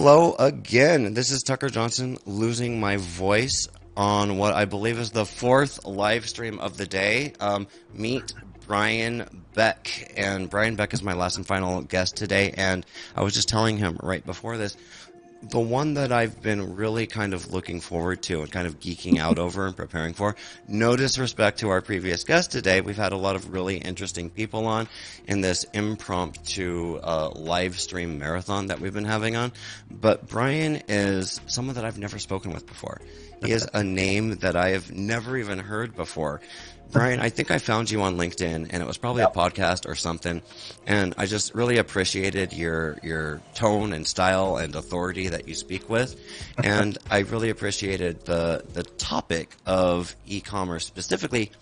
Hello again. This is Tucker Johnson losing my voice on what I believe is the fourth live stream of the day. Um, meet Brian Beck. And Brian Beck is my last and final guest today. And I was just telling him right before this the one that I've been really kind of looking forward to and kind of geeking out over and preparing for. No disrespect to our previous guest today. We've had a lot of really interesting people on in this impromptu uh, live stream marathon that we've been having on. But Brian is someone that I've never spoken with before. He is a name that I have never even heard before. Brian, I think I found you on LinkedIn, and it was probably yep. a podcast or something. And I just really appreciated your your tone and style and authority that you speak with, and I really appreciated the the topic of e-commerce, specifically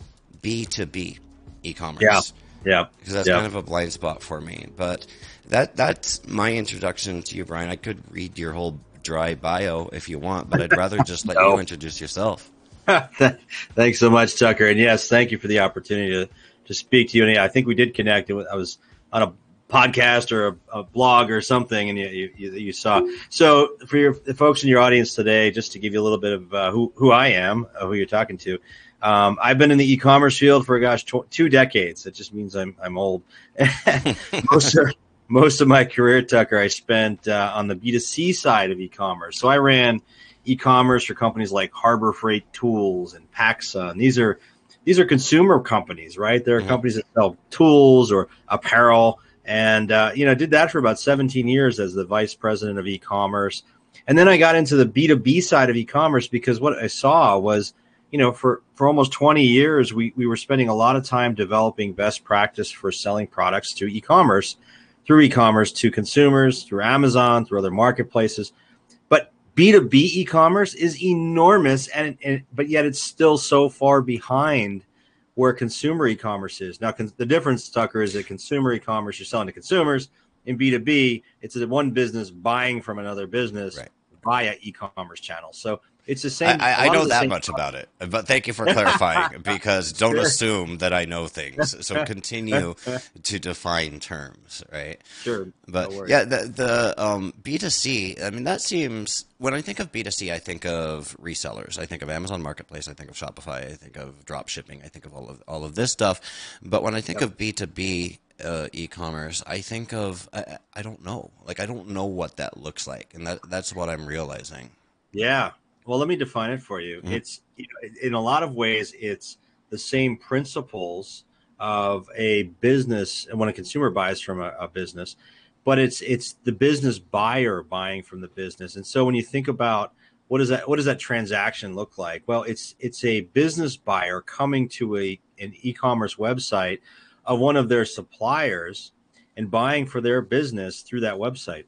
B two B e-commerce. Yeah, yeah, because that's yeah. kind of a blind spot for me. But that that's my introduction to you, Brian. I could read your whole dry bio if you want, but I'd rather just let no. you introduce yourself. Thanks so much, Tucker. And yes, thank you for the opportunity to, to speak to you. And I think we did connect. I was on a podcast or a, a blog or something, and you, you, you, saw. So for your the folks in your audience today, just to give you a little bit of uh, who who I am, uh, who you're talking to. Um, I've been in the e-commerce field for gosh tw- two decades. That just means I'm I'm old. most of most of my career, Tucker, I spent uh, on the B2C side of e-commerce. So I ran e-commerce for companies like Harbor Freight Tools and PacSun. And these are these are consumer companies, right? There are mm-hmm. companies that sell tools or apparel. And uh, you know, did that for about 17 years as the vice president of e-commerce. And then I got into the B2B side of e-commerce because what I saw was, you know, for, for almost 20 years, we, we were spending a lot of time developing best practice for selling products to e-commerce, through e-commerce to consumers, through Amazon, through other marketplaces. B2B e-commerce is enormous and, and, but yet it's still so far behind where consumer e-commerce is. Now con- the difference Tucker is that consumer e-commerce you're selling to consumers in B2B it's one business buying from another business right. via e-commerce channels. So it's the same. I, I know that much about it, but thank you for clarifying because don't sure. assume that I know things. So continue to define terms, right? Sure. But no yeah, the the um, B2C, I mean, that seems, when I think of B2C, I think of resellers. I think of Amazon Marketplace. I think of Shopify. I think of drop shipping. I think of all of, all of this stuff. But when I think yep. of B2B, uh, e-commerce, I think of I, I don't know, like I don't know what that looks like, and that that's what I'm realizing. Yeah, well, let me define it for you. Mm-hmm. It's in a lot of ways, it's the same principles of a business and when a consumer buys from a, a, business, but it's it's the business buyer buying from the business. And so when you think about what does that what does that transaction look like? Well, it's it's a business buyer coming to a an e-commerce website of one of their suppliers and buying for their business through that website.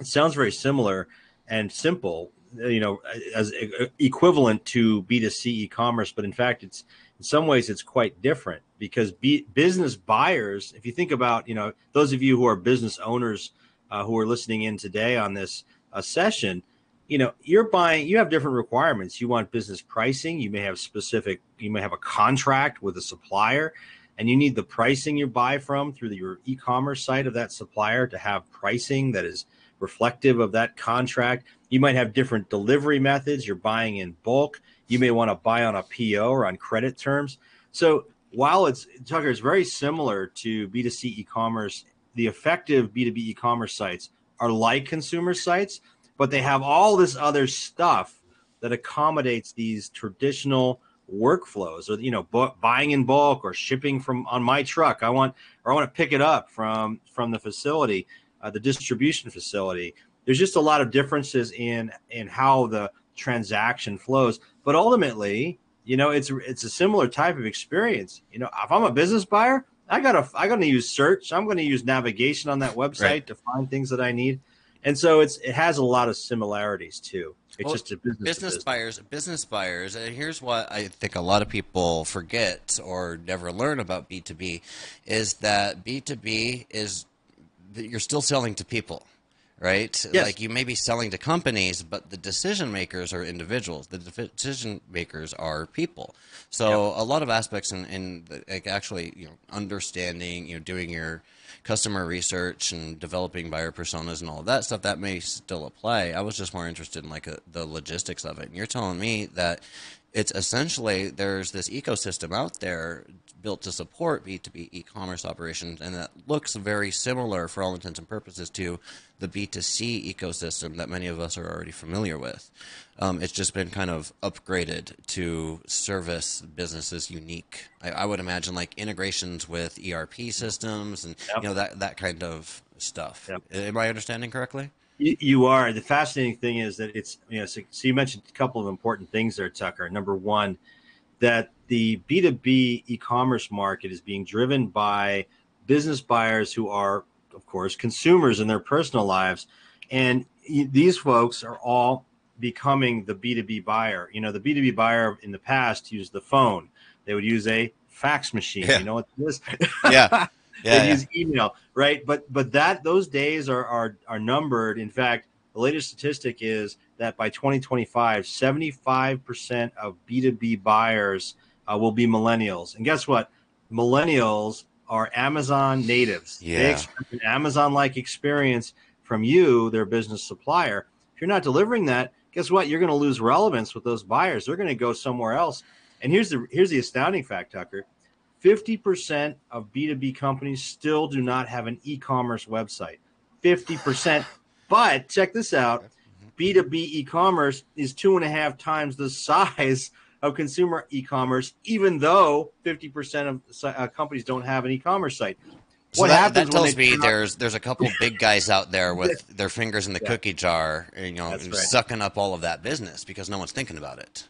It sounds very similar and simple you know as equivalent to b2c e-commerce but in fact it's in some ways it's quite different because B, business buyers if you think about you know those of you who are business owners uh, who are listening in today on this uh, session you know you're buying you have different requirements you want business pricing you may have specific you may have a contract with a supplier and you need the pricing you buy from through the, your e-commerce site of that supplier to have pricing that is reflective of that contract. You might have different delivery methods. You're buying in bulk. You may want to buy on a PO or on credit terms. So while it's Tucker is very similar to B2C e-commerce, the effective B2B e-commerce sites are like consumer sites, but they have all this other stuff that accommodates these traditional workflows or you know bu- buying in bulk or shipping from on my truck i want or i want to pick it up from from the facility uh, the distribution facility. There's just a lot of differences in in how the transaction flows, but ultimately, you know, it's it's a similar type of experience. You know, if I'm a business buyer, I gotta I gotta use search. I'm going to use navigation on that website right. to find things that I need, and so it's it has a lot of similarities too. It's well, just a business, business, business buyers. Business buyers. And here's what I think a lot of people forget or never learn about B2B is that B2B is that you're still selling to people right? Yes. Like you may be selling to companies, but the decision makers are individuals. The decision makers are people. So yep. a lot of aspects in, in the, like actually, you know, understanding, you know, doing your customer research and developing buyer personas and all of that stuff, that may still apply. I was just more interested in like a, the logistics of it. And you're telling me that it's essentially there's this ecosystem out there built to support B2B e-commerce operations, and that looks very similar for all intents and purposes to the B2C ecosystem that many of us are already familiar with. Um, it's just been kind of upgraded to service businesses unique. I, I, would imagine like integrations with ERP systems and yep. you know that that kind of stuff. Yep. Am I understanding correctly? You are. The fascinating thing is that it's you know. So, so you mentioned a couple of important things there, Tucker. Number one, that the B2B e-commerce market is being driven by business buyers who are, of course, consumers in their personal lives, and these folks are all becoming the B2B buyer. You know, the B2B buyer in the past used the phone. They would use a fax machine. Yeah. You know what this? Yeah. yeah, they yeah. use email, right? But but that those days are are are numbered. In fact, the latest statistic is that by 2025, 75% of B2B buyers uh, will be millennials. And guess what? Millennials are Amazon natives. Yeah. They expect an Amazon-like experience from you, their business supplier. If you're not delivering that, guess what? You're going to lose relevance with those buyers. They're going to go somewhere else. And here's the here's the astounding fact, Tucker. 50% of B2B companies still do not have an e-commerce website. 50%. But check this out. B2B e-commerce is two and a half times the size of consumer e-commerce, even though 50% of uh, companies don't have an e-commerce site. So what that, happens that tells me there's there's a couple big guys out there with their fingers in the yeah. cookie jar, you know, right. sucking up all of that business because no one's thinking about it.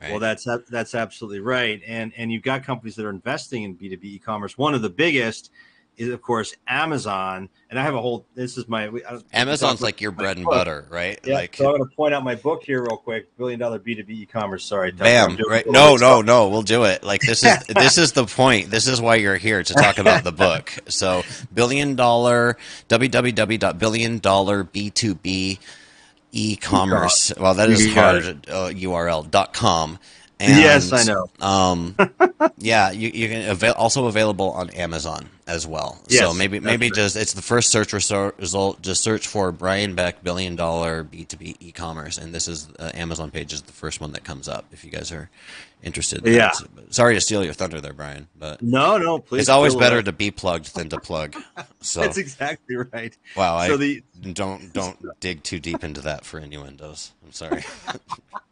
Right? Well, that's that's absolutely right, and and you've got companies that are investing in B two B e-commerce. One of the biggest is of course Amazon, and I have a whole. This is my Amazon's like your bread and butter, right? Yeah. Like, so I'm going to point out my book here real quick. Billion dollar B two B e-commerce. Sorry, bam. Right? No, no, no. We'll do it. Like this is this is the point. This is why you're here to talk about the book. So billion dollar www.billion dollar B two B e-commerce. Well, that is hard. Uh, URL dot com. And, yes, I know. Um, yeah, you, you can avail, also available on Amazon as well. Yes, so maybe maybe true. just it's the first search result. Just search for Brian Beck billion dollar B two B e commerce, and this is uh, Amazon page is the first one that comes up. If you guys are interested, yeah. Sorry to steal your thunder there, Brian, but no, no, please. It's always better to be plugged than to plug. So that's exactly right. Wow, so I the, don't don't dig too deep into that for innuendos. I'm sorry.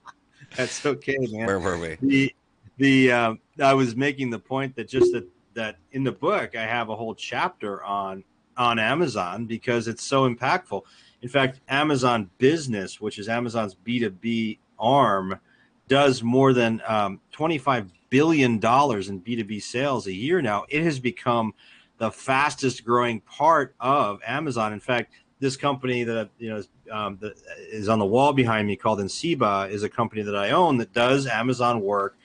That's okay, man. Where were we? The the um, I was making the point that just that that in the book I have a whole chapter on on Amazon because it's so impactful. In fact, Amazon Business, which is Amazon's B two B arm, does more than um, twenty five billion dollars in B two B sales a year now. It has become the fastest growing part of Amazon. In fact, this company that you know um, that is on the wall behind me called Enceiba is a company that I own that does Amazon work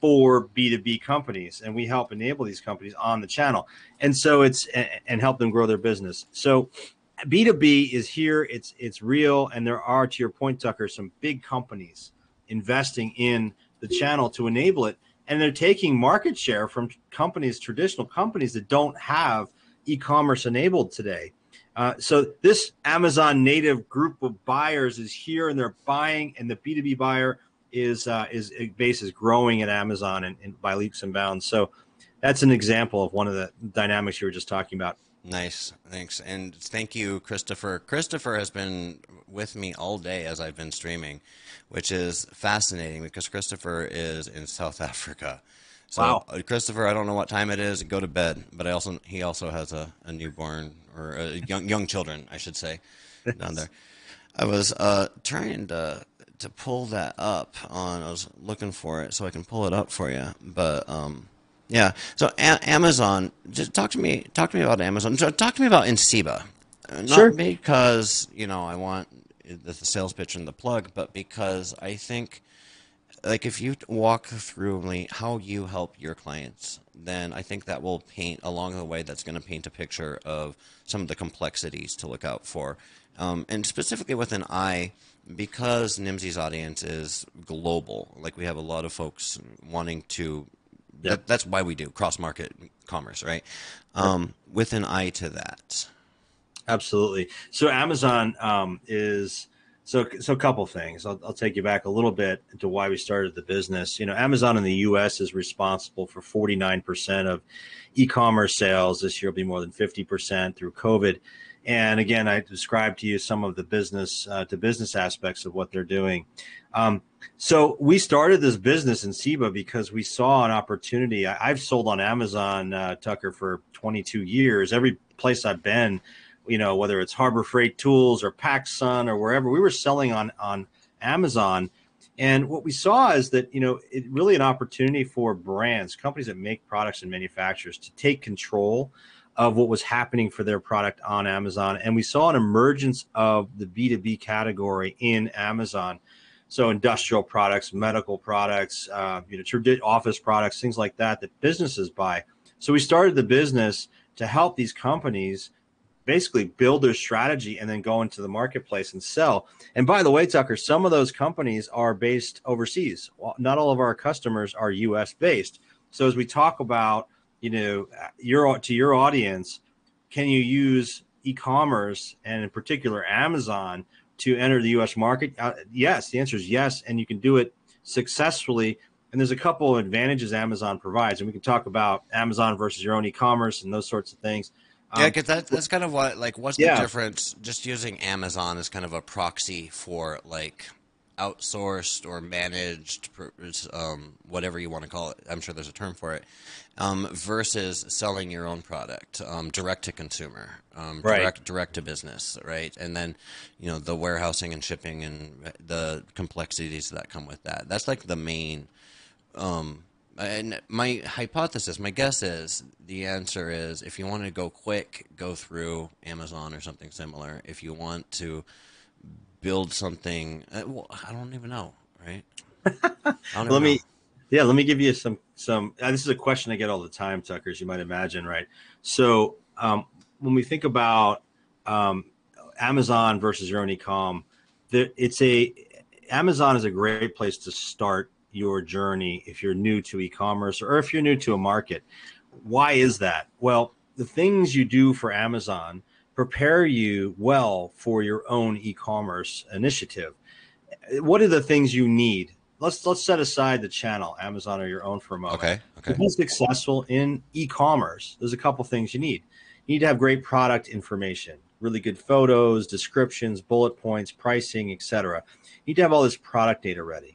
for B2B companies and we help enable these companies on the channel. And so it's and help them grow their business. So B2B is here, it's it's real and there are to your point Tucker some big companies investing in the channel to enable it and they're taking market share from companies traditional companies that don't have e-commerce enabled today uh, so this Amazon native group of buyers is here and they're buying, and the B2B buyer is uh, is base is growing at Amazon and, and, by leaps and bounds. So that's an example of one of the dynamics you were just talking about. Nice, thanks, and thank you, Christopher. Christopher has been with me all day as I've been streaming, which is fascinating because Christopher is in South Africa. So, wow. Uh, Christopher, I don't know what time it is. Go to bed. But I also he also has a, a newborn or uh, young young children, I should say, down there. I was uh, trying to to pull that up on. I was looking for it so I can pull it up for you, but um, yeah. So a- Amazon, just talk to me. Talk to me about Amazon. So talk to me about Enceiba. Uh, not sure. because you know I want the sales pitch and the plug, but because I think like if you walk through like how you help your clients then i think that will paint along the way that's going to paint a picture of some of the complexities to look out for um, and specifically with an eye because Nimdzi's audience is global like we have a lot of folks wanting to Yeah. That, that's why we do cross market commerce, right? Um, with an eye to that. Absolutely. So Amazon um, is so so a couple things. I'll, I'll, take you back a little bit into why we started the business. You know, Amazon in the U.S. is responsible for 49 percent of e-commerce sales. This year will be more than 50 percent through COVID. And again, I described to you some of the business uh, to business aspects of what they're doing. Um, so we started this business Enceiba because we saw an opportunity. I, have sold on Amazon, uh, Tucker, for 22 years. Every place I've been, you know, whether it's Harbor Freight Tools or PacSun or wherever, we were selling on on Amazon. And what we saw is that you know it really an opportunity for brands, companies that make products and manufacturers to take control of what was happening for their product on Amazon. And we saw an emergence of the B2B category in Amazon. So industrial products, medical products, uh, you know, office products, things like that that businesses buy. So we started the business to help these companies basically build their strategy and then go into the marketplace and sell. And by the way, Tucker, some of those companies are based overseas. Not all of our customers are US based. So as we talk about you know your to your audience can you use e-commerce and in particular amazon to enter the us market uh, yes the answer is yes and you can do it successfully and there's a couple of advantages amazon provides and we can talk about amazon versus your own e-commerce and those sorts of things um, yeah, because that, that's kind of what like what's the difference? Just using Amazon as kind of a proxy for like outsourced or managed, um, whatever you want to call it. I'm sure there's a term for it. Um, versus selling your own product, um, direct to consumer, um, right. direct direct to business, right? And then, you know, the warehousing and shipping and the complexities that come with that. That's like the main. And my hypothesis, my guess is the answer is if you want to go quick, go through Amazon or something similar. If you want to build something. Uh, well, I don't even know, right? let know. me, yeah, let me give you some some. Uh, this is a question I get all the time, Tucker, as you might imagine, right? So um, when we think about um, Amazon versus your own ecom, the, it's a Amazon is a great place to start your journey if you're new to e-commerce or if you're new to a market. Why is that? Well, the things you do for Amazon prepare you well for your own e-commerce initiative. What are the things you need? Let's let's set aside the channel, Amazon or your own for a moment. Okay. Okay. To be successful in e-commerce, there's a couple things you need. You need to have great product information, really good photos, descriptions, bullet points, pricing, etc. You need to have all this product data ready.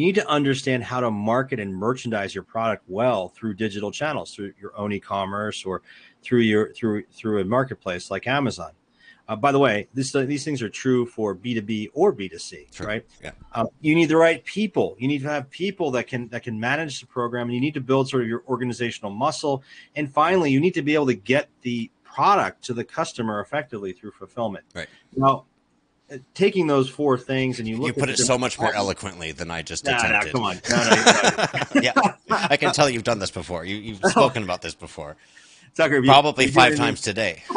You need to understand how to market and merchandise your product well through digital channels, through your own e-commerce or through your through through a marketplace like Amazon. Uh, by the way, this, uh, these things are true for B2B or B2C, sure. right? Yeah. Um, you need the right people. You need to have people that can that can manage the program. And you need to build sort of your organizational muscle. And finally, you need to be able to get the product to the customer effectively through fulfillment. Right. Now, taking those four things and you look you put it so much more eloquently than I just nah, attempted. Nah, come on. No, no, yeah, I can tell you've done this before. You, have spoken about this before. Tucker, probably you, five times today.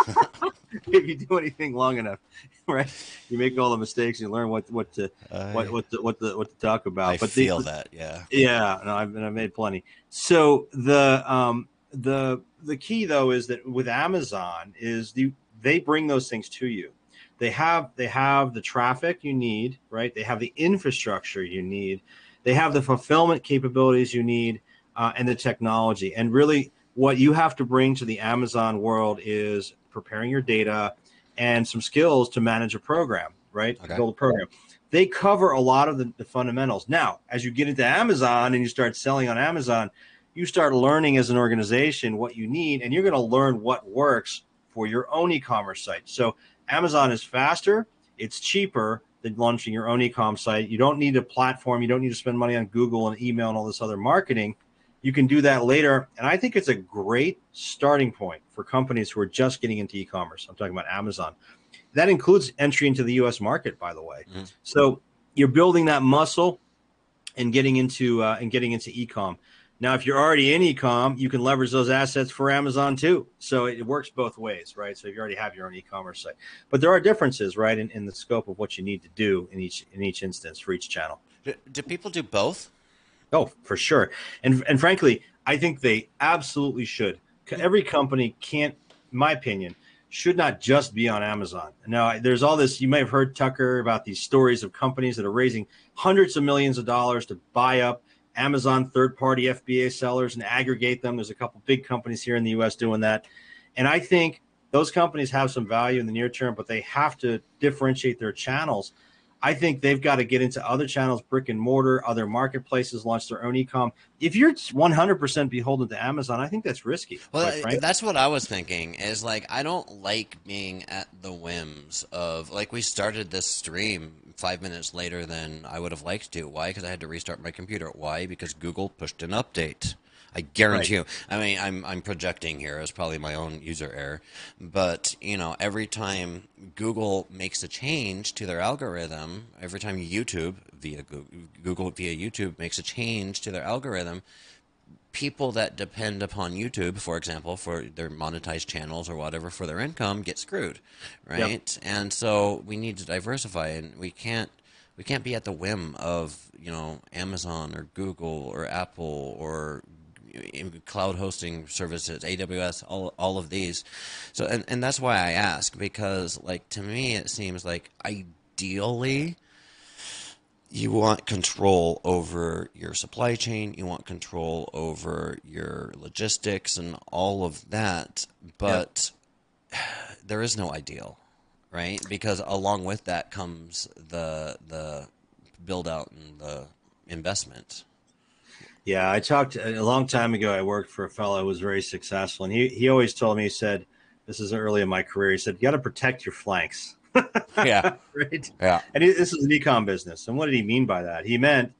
if you do anything long enough, right, you make all the mistakes. You learn what what to uh, what what to, what to, what to talk about. I but feel the, that, yeah, yeah. No, I've, I've made plenty. So the um the the key though is that with Amazon is the they bring those things to you. They have they have the traffic you need, right? They have the infrastructure you need. They have the fulfillment capabilities you need, uh, and the technology. And really, what you have to bring to the Amazon world is preparing your data and some skills to manage a program, right? Okay. To build a program. They cover a lot of the, the fundamentals. Now, as you get into Amazon and you start selling on Amazon, you start learning as an organization what you need, and you're going to learn what works for your own e-commerce site. So Amazon is faster, it's cheaper than launching your own e-com site. You don't need a platform, you don't need to spend money on Google and email and all this other marketing you can do that later. And I think it's a great starting point for companies who are just getting into e commerce. I'm talking about Amazon. That includes entry into the US market, by the way. Mm-hmm. So you're building that muscle and getting into uh, and getting into e-com. Now, if you're already in e-com, you can leverage those assets for Amazon too. So it works both ways, right? So if you already have your own e-commerce site, but there are differences, right, in, in the scope of what you need to do in each in each instance for each channel. Do, do people do both? Oh, for sure. And and frankly, I think they absolutely should. Every company can't, in my opinion, should not just be on Amazon. Now, there's all this. You may have heard Tucker about these stories of companies that are raising hundreds of millions of dollars to buy up Amazon third-party FBA sellers and aggregate them. There's a couple big companies here in the U.S. doing that, and I think those companies have some value in the near term, but they have to differentiate their channels I think they've got to get into other channels, brick and mortar, other marketplaces, launch their own ecom. If you're 100% beholden to Amazon, I think that's risky. Well, that's what I was thinking. Is like I don't like being at the whims of like we started this stream five minutes later than I would have liked to. Why? Because I had to restart my computer. Why? Because Google pushed an update. I guarantee right. you. I mean, I'm I'm projecting here. It's probably my own user error, but you know, every time Google makes a change to their algorithm, every time YouTube via Google, Google via YouTube makes a change to their algorithm, people that depend upon YouTube, for example, for their monetized channels or whatever for their income, get screwed, right? Yep. And so we need to diversify, and we can't we can't be at the whim of you know Amazon or Google or Apple or cloud hosting services, AWS, all, all of these. So, and, and that's why I ask because, like, to me, it seems like ideally you want control over your supply chain, you want control over your logistics and all of that, but there is no ideal, right? Because along with that comes the the build out and the investment. Yeah, I talked a long time ago. I worked for a fellow who was very successful, and he, he always told me, he said, this is early in my career, he said, you got to protect your flanks. yeah. right. Yeah. And he, this is an ecom business. And what did he mean by that? He meant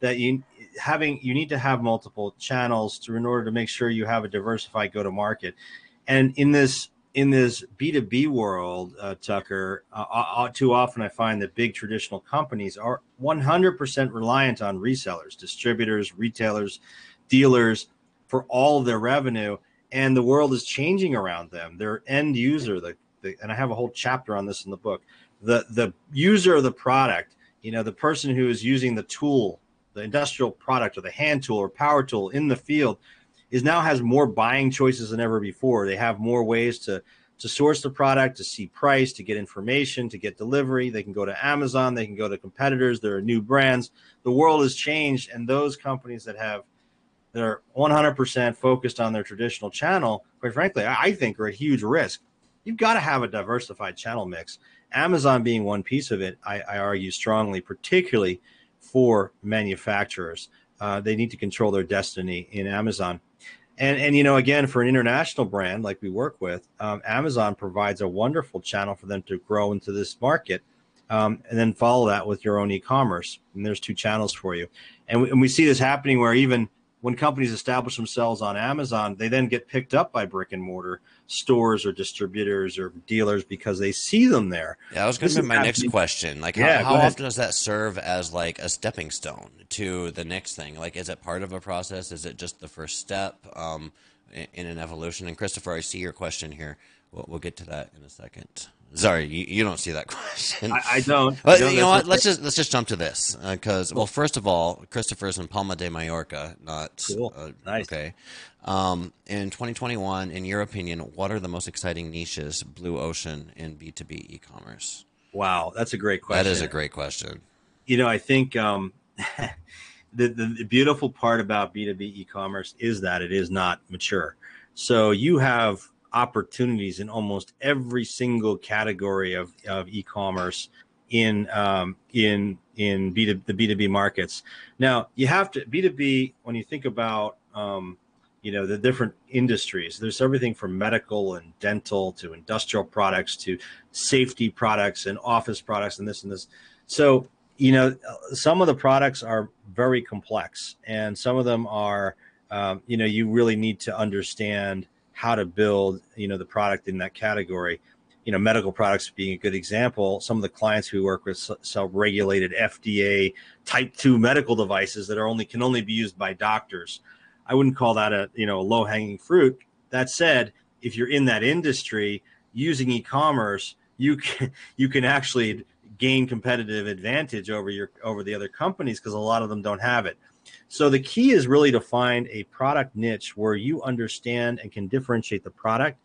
that you having you need to have multiple channels to in order to make sure you have a diversified go to market. And in this in this B2B world, uh, Tucker, uh, uh, too often I find that big traditional companies are 100% reliant on resellers, distributors, retailers, dealers for all of their revenue. And the world is changing around them. Their end user, the, the and I have a whole chapter on this in the book. The the user of the product, you know, the person who is using the tool, the industrial product or the hand tool or power tool in the field, is now has more buying choices than ever before. They have more ways to to source the product, to see price, to get information, to get delivery. They can go to Amazon, they can go to competitors. There are new brands. The world has changed, and those companies that have that are 100% focused on their traditional channel, quite frankly, I think are a huge risk. You've got to have a diversified channel mix. Amazon being one piece of it, I, I argue strongly, particularly for manufacturers. Uh, they need to control their destiny in Amazon and and you know again for an international brand like we work with um, amazon provides a wonderful channel for them to grow into this market um, and then follow that with your own e-commerce. And there's two channels for you. And we, and we see this happening where even when companies establish themselves on Amazon, they then get picked up by brick and mortar stores or distributors or dealers because they see them there. Yeah, I was going to be my next question. Like, yeah, how, how often does that serve as like a stepping stone to the next thing? Like, is it part of a process? Is it just the first step um, in, in an evolution? And Christopher, I see your question here. We'll, we'll get to that in a second. Sorry, you, you don't see that question. I, I don't. But you know what? Let's just let's just jump to this because uh, well, first of all, Christopher's in Palma de Mallorca, not cool. Uh, nice. Okay. Um, in 2021, in your opinion, what are the most exciting niches, blue ocean in B2B e-commerce? Wow, that's a great question. That is a great question. You know, I think um, the, the the beautiful part about B2B e-commerce is that it is not mature. So you have opportunities in almost every single category of, of e-commerce in um, in in B2, the B2B markets. Now you have to B2B when you think about um, you know the different industries. There's everything from medical and dental to industrial products to safety products and office products and this and this. So you know some of the products are very complex and some of them are um, you know you really need to understand how to build you know the product in that category. You know medical products being a good example some of the clients we work with sell regulated fda type 2 medical devices that are only can only be used by doctors. I wouldn't call that a you know low hanging fruit. That said if you're in that industry using e-commerce you can you can actually gain competitive advantage over your over the other companies because a lot of them don't have it So the key is really to find a product niche where you understand and can differentiate the product.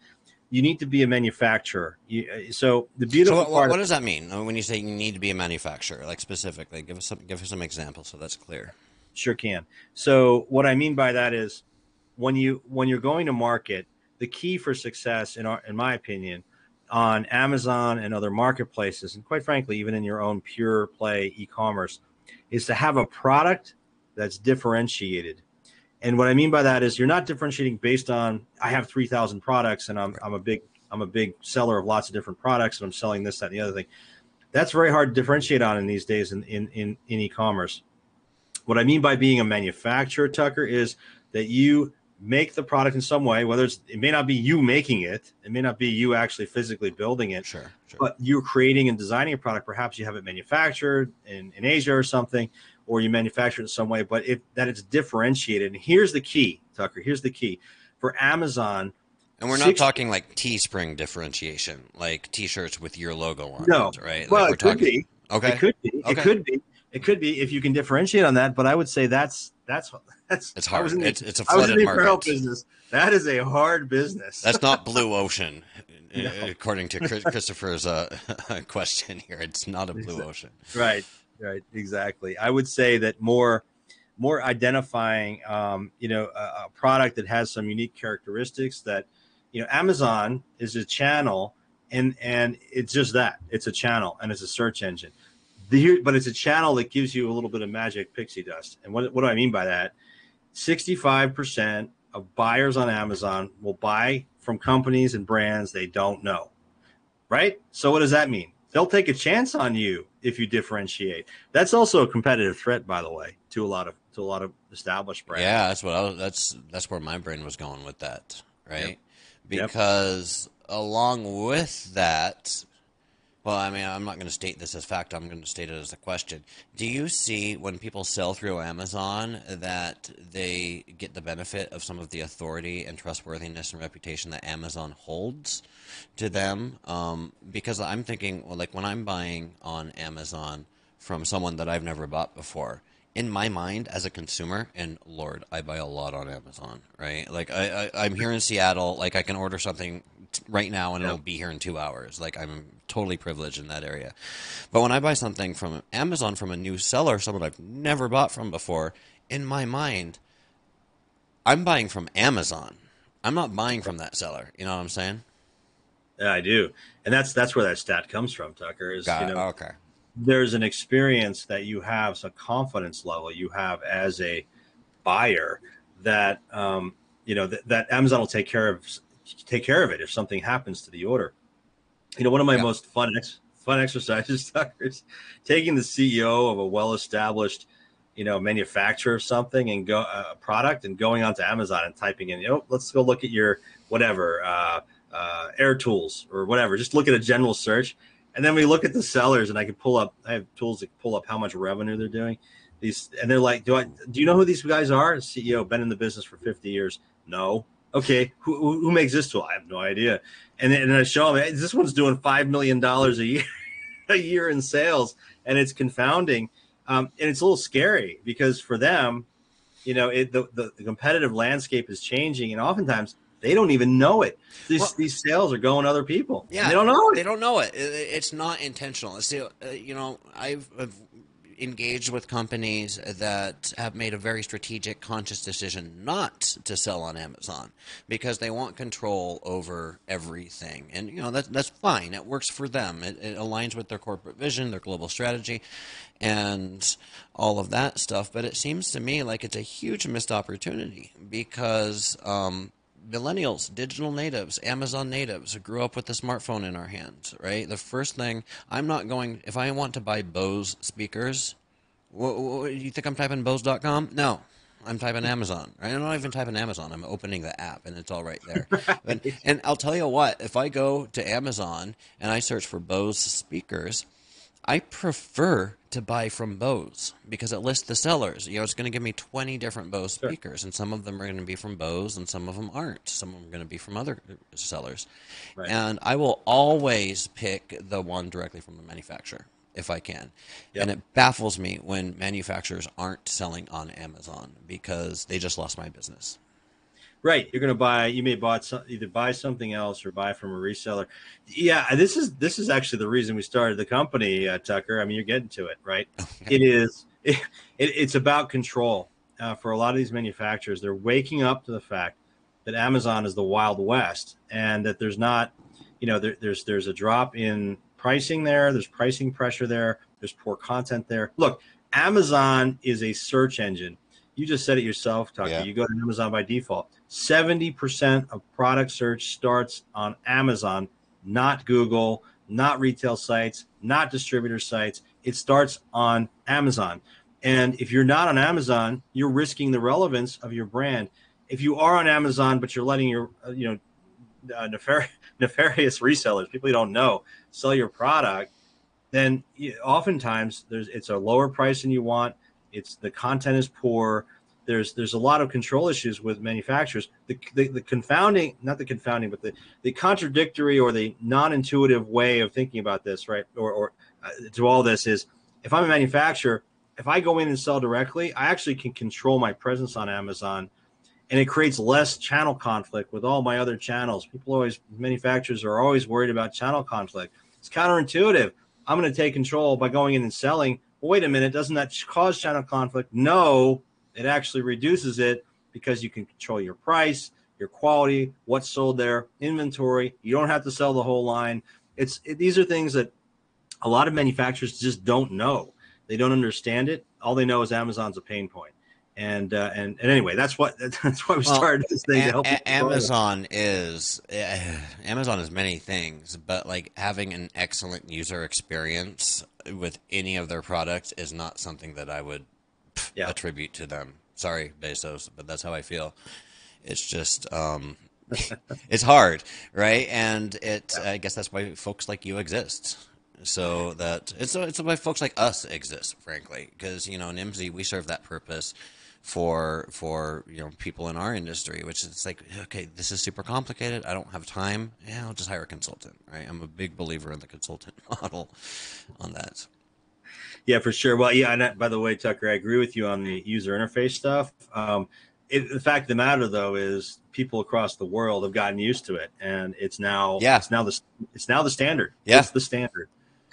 You need to be a manufacturer. You, uh, so the beautiful so what, part. What does that mean when you say you need to be a manufacturer? Like specifically, give us some give us some examples so that's clear. Sure can. So what I mean by that is when you when you're going to market, the key for success, in our, in my opinion, on Amazon and other marketplaces, and quite frankly, even in your own pure play e-commerce, is to have a product that's differentiated. And what I mean by that is you're not differentiating based on I have three thousand products and I'm I'm a big I'm a big seller of lots of different products and I'm selling this that and the other thing. That's very hard to differentiate on in these days in in in, in e-commerce. What I mean by being a manufacturer, Tucker, is that you make the product in some way, whether it's it may not be you making it, it may not be you actually physically building it, sure, sure. but you're creating and designing a product. Perhaps you have it manufactured in, in Asia or something, or you manufacture it in some way, but if that it's differentiated. And here's the key, Tucker. Here's the key for Amazon. And we're not 60, talking like Teespring differentiation, like T-shirts with your logo on no, it, right? Well, like it could talking, be. Okay. It could be. Okay. It could be. It could be if you can differentiate on that. But I would say that's that's that's it's hard. The, it's, it's a flooded I was in the market. business. That is a hard business. That's not blue ocean, No. according to Christopher's uh, question here. It's not a blue ocean. right right exactly. I would say that more more identifying um, you know a, a product that has some unique characteristics that you know amazon is a channel and and it's just that it's a channel and it's a search engine. The, but it's a channel that gives you a little bit of magic pixie dust. And what, what do i mean by that? 65% of buyers on amazon will buy from companies and brands they don't know. Right? So what does that mean they'll take a chance on you if you differentiate. That's also a competitive threat, by the way, to a lot of to a lot of established brands. Yeah, that's what I was, that's that's where my brain was going with that, right? Yep. Because along with that, well, I mean, I'm not going to state this as fact. I'm going to state it as a question. Do you see when people sell through Amazon that they get the benefit of some of the authority and trustworthiness and reputation that Amazon holds to them? Um, because I'm thinking, well, like when I'm buying on Amazon from someone that I've never bought before, in my mind as a consumer, and Lord, I buy a lot on Amazon, right? Like I, I I'm here in Seattle, like I can order something t- right now and Yep. it'll be here in two hours. Like I'm totally privileged in that area. But when I buy something from Amazon from a new seller, someone I've never bought from before, in my mind, I'm buying from Amazon. I'm not buying from that seller. You know what I'm saying? Yeah, I do, and that's that's where that stat comes from, Tucker. Is Got you it. know Okay. There's an experience that you have, some confidence level you have as a buyer that um, you know that, that Amazon will take care of take care of it if something happens to the order. You know, one of my Yeah. most fun ex- fun exercises, Tucker, is taking the CEO of a well established you know manufacturer of something and go uh, a product and going onto Amazon and typing in, you know, let's go look at your whatever uh, uh, air tools or whatever. Just look at a general search, and then we look at the sellers, and I can pull up. I have tools that pull up how much revenue they're doing. These and they're like, do I? Do you know who these guys are? CEO, been in the business for fifty years. No. Okay, who, who who makes this tool? I have no idea. And then, and I show them hey, this one's doing five million dollars a year, a year in sales, and it's confounding. Um, and it's a little scary because for them, you know, it, the, the the competitive landscape is changing, and oftentimes they don't even know it. These Well- these sales are going to other people. Yeah, they don't know They it. don't know it. It- It's not intentional. It's the, uh, you know, I've, I've engaged with companies that have made a very strategic, conscious decision not to sell on Amazon because they want control over everything, and you know that that's fine. It works for them. It, it aligns with their corporate vision, their global strategy, and all of that stuff. But it seems to me like it's a huge missed opportunity because. Um, millennials, digital natives, Amazon natives grew up with the smartphone in our hands, right? The first thing I'm not going if I want to buy Bose speakers, what, what, you think I'm typing Bose.com? No. I'm typing Amazon. Right? I'm not even typing Amazon. I'm opening the app and it's all right there. and, and I'll tell you what, if I go to Amazon and I search for Bose speakers, I prefer to buy from Bose because it lists the sellers. You know, it's going to give me 20 different Bose Sure. speakers, and some of them are going to be from Bose, and some of them aren't. Some of them are going to be from other uh, sellers. Right. And I will always pick the one directly from the manufacturer. if I can. Yep. And it baffles me when manufacturers aren't selling on Amazon because they just lost my business. Right, you're going to buy. You may bought some, either buy something else or buy from a reseller. Yeah, this is this is actually the reason we started the company, uh, Tucker. I mean, you're getting to it, right? it is. It, it, it's about control uh, for a lot of these manufacturers. They're waking up to the fact that Amazon is the wild west, and that there's not, you know, there, there's there's a drop in pricing there. There's pricing pressure there. There's poor content there. Look, Amazon is a search engine. You just said it yourself, Tucker. Yeah. You go to Amazon by default. 70% of product search starts on Amazon, not Google, not retail sites, not distributor sites. It starts on Amazon. And if you're not on Amazon, you're risking the relevance of your brand. If you are on Amazon, but you're letting your, uh, you know, uh, nefar- nefarious resellers, people you don't know, sell your product, then you, oftentimes there's it's a lower price than you want. It's the content is poor. There's there's a lot of control issues with manufacturers. The, the, the confounding, not the confounding, but the, the contradictory or the non-intuitive way of thinking about this, right? Or, or uh, to all this is, if I'm a manufacturer, if I go in and sell directly, I actually can control my presence on Amazon, and it creates less channel conflict with all my other channels. People always, manufacturers are always worried about channel conflict. It's counterintuitive. I'm going to take control by going in and selling. Wait a minute, doesn't that cause channel conflict? No, it actually reduces it because you can control your price, your quality, what's sold there, inventory. You don't have to sell the whole line. It's it, these are things that a lot of manufacturers just don't know. They don't understand it. All they know is Amazon's a pain point. And uh, and and anyway, that's what that's why we Well, started this thing to A- help. A- Amazon is uh, Amazon is many things, but like having an excellent user experience with any of their products is not something that I would pff, Yeah. attribute to them. Sorry, Bezos, but that's how I feel. It's just um, it's hard, right? And it I guess that's why folks like you exist. So that it's it's why folks like us exist, frankly, because you know Nimdzi we serve that purpose for for you know people in our industry, which is like okay, this is super complicated. I don't have time. Yeah, I'll just hire a consultant, right? I'm a big believer in the consultant model on that. Yeah, for sure. Well, yeah. And that- by the way, Tucker, I agree with you on the user interface stuff. Um, it, the fact of the matter, though, is people across the world have gotten used to it, and it's now Yeah. it's now the it's now the standard. Yeah. it's the standard.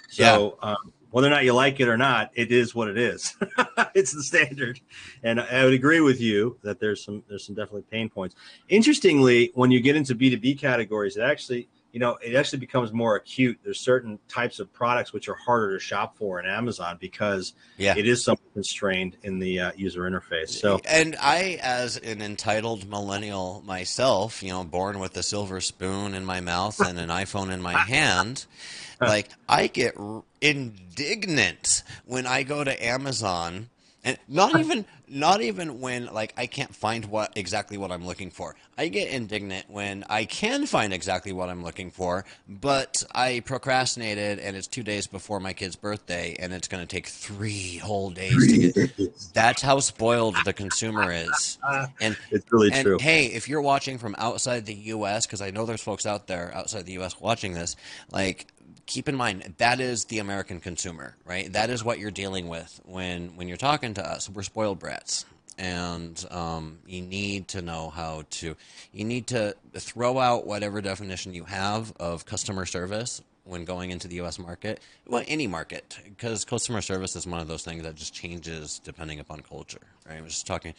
So um, whether or not you like it or not, it is what it is. it's the standard, and I would agree with you that there's some there's some definitely pain points. Interestingly, when you get into B two B categories, it actually you know it actually becomes more acute. There's certain types of products which are harder to shop for in Amazon because Yeah. it is somewhat constrained in the uh, user interface. So and I, as an entitled millennial myself, you know, born with a silver spoon in my mouth and an iPhone in my hand, like I get indignant when I go to Amazon, and not even not even when like I can't find what exactly what I'm looking for. I get indignant when I can find exactly what I'm looking for, but I procrastinated and it's two days before my kid's birthday, and it's going to take three whole days to get. That's how spoiled the consumer is. And it's really and true. hey, if you're watching from outside the U.S., because I know there's folks out there outside the U.S. watching this, like keep in mind that is the American consumer, right? That is what you're dealing with when when you're talking to us. We're spoiled brats. And um, you need to know how to, you need to throw out whatever definition you have of customer service when going into the U.S. market, well, any market, because customer service is one of those things that just changes depending upon culture, right? I was just talking,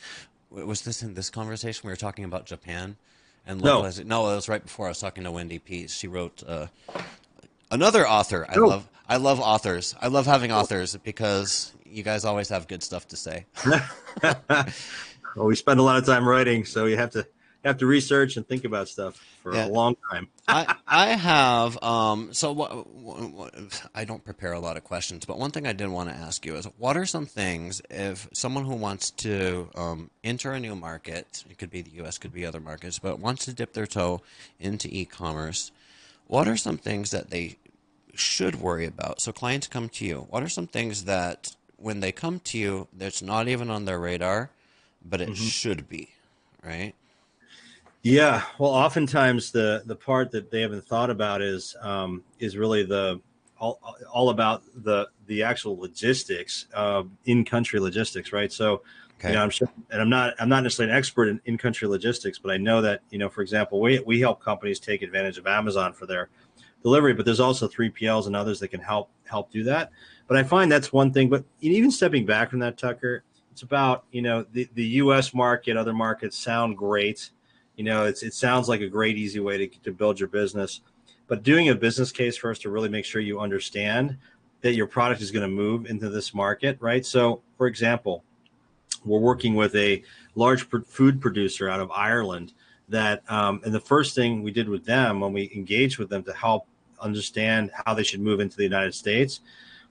was this in this conversation? We were talking about Japan and No. No, it was right before I was talking to Wendy Pease. She wrote uh, another author. I Oh. love, I love authors. I love having authors because you guys always have good stuff to say. well, we spend a lot of time writing, so you have to you have to research and think about stuff for Yeah. a long time. I, I have um so what, what I don't prepare a lot of questions, but one thing I did want to ask you is what are some things if someone who wants to um, enter a new market, it could be the U.S., could be other markets, but wants to dip their toe into e-commerce, what are some things that they should worry about? So clients come to you. What are some things that when they come to you, that's not even on their radar, but it should be, right? Yeah, well, oftentimes the the part that they haven't thought about is um, is really the all, all about the the actual logistics, uh, in country logistics, right? So, okay. you know, I'm sure, and I'm not I'm not necessarily an expert in in country logistics, but I know that you know, for example, we we help companies take advantage of Amazon for their delivery, but there's also 3PLs and others that can help help do that. But I find that's one thing. But even stepping back from that, Tucker, it's about you know the the U.S. market, other markets sound great. You know, it's it sounds like a great easy way to to build your business but doing a business case first to really make sure you understand that your product is going to move into this market, right? So, for example, we're working with a large food producer out of Ireland that, um, and the first thing we did with them when we engaged with them to help understand how they should move into the United States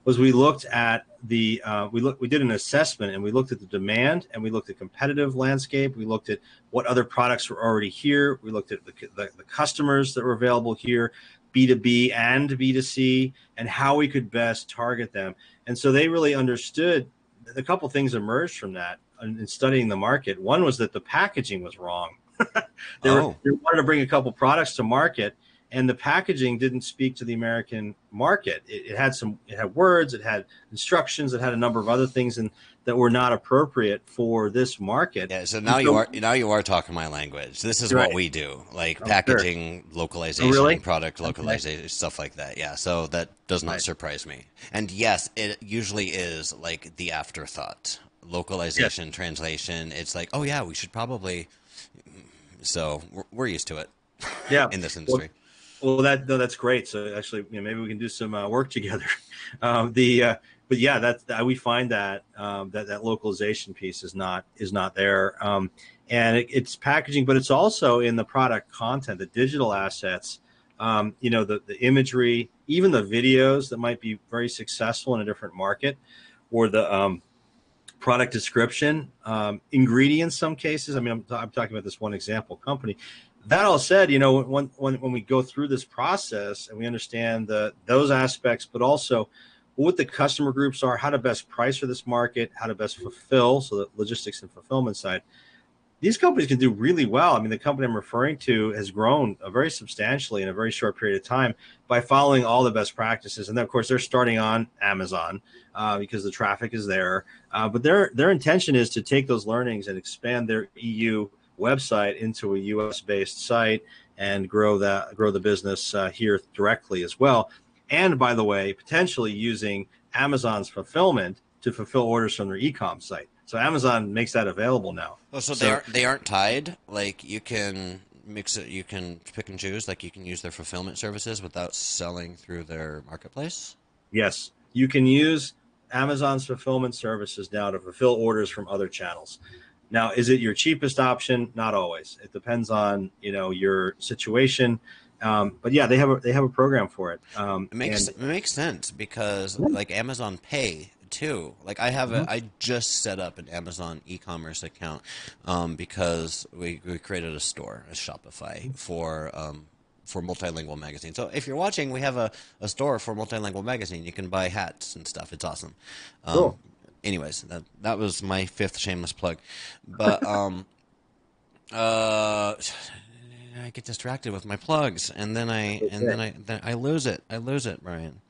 was we looked at the uh, we looked we did an assessment and we looked at the demand and we looked at competitive landscape. We looked at what other products were already here. We looked at the, the, the customers that were available here b2b and b2c and how we could best target them. And so they really understood a couple things emerged from that in studying the market one was that the packaging was wrong they, oh. were, they wanted to bring a couple products to market and the packaging didn't speak to the American market. It, it, had some, it had words, it had instructions, it had a number of other things, and that were not appropriate for this market. Yeah. So now so, you are now you are talking my language. This is right. what we do, like oh, packaging, sure. localization, oh, really? product localization, okay. stuff like that. Yeah. So that does not right. surprise me. And yes, it usually is like the afterthought. Localization, yes. translation. It's like, oh yeah, we should probably. So we're, we're used to it. Yeah. in this industry. Well, well, that no, that's great. So actually, you know, maybe we can do some uh, work together. Um, the uh, but yeah, that, that we find that um, that that localization piece is not is not there, um, and it, it's packaging, but it's also in the product content, the digital assets. Um, you know, the the imagery, even the videos that might be very successful in a different market, or the um, product description, um, ingredients. Some cases, I mean, I'm, I'm talking about this one example company that all said, you know, when, when, when we go through this process and we understand the, those aspects, but also what the customer groups are, how to best price for this market, how to best fulfill, so the logistics and fulfillment side, these companies can do really well. I mean, the company I'm referring to has grown very substantially in a very short period of time by following all the best practices. And then, of course, they're starting on Amazon uh, because the traffic is there. Uh, but their their intention is to take those learnings and expand their EU website into a U.S. based site and grow that grow the business uh, here directly as well. And by the way, potentially using Amazon's fulfillment to fulfill orders from their e-com site. So Amazon makes that available now. Oh, so, so they aren't they aren't tied. Like you can mix it. You can pick and choose. Like you can use their fulfillment services without selling through their marketplace. Yes, you can use Amazon's fulfillment services now to fulfill orders from other channels. Now, is it your cheapest option? Not always. It depends on you know your situation. Um, but yeah, they have a they have a program for it. Um, it makes and, it makes sense because like Amazon Pay too. Like I have mm-hmm. a I just set up an Amazon e-commerce account um, because we, we created a store, a Shopify for um, for multilingual magazine. So if you're watching, we have a, a store for multilingual magazine. You can buy hats and stuff. It's awesome. Um, cool anyways, that that was my fifth shameless plug. But um, uh, I get distracted with my plugs, and then I and then I then I lose it. I lose it, Brian.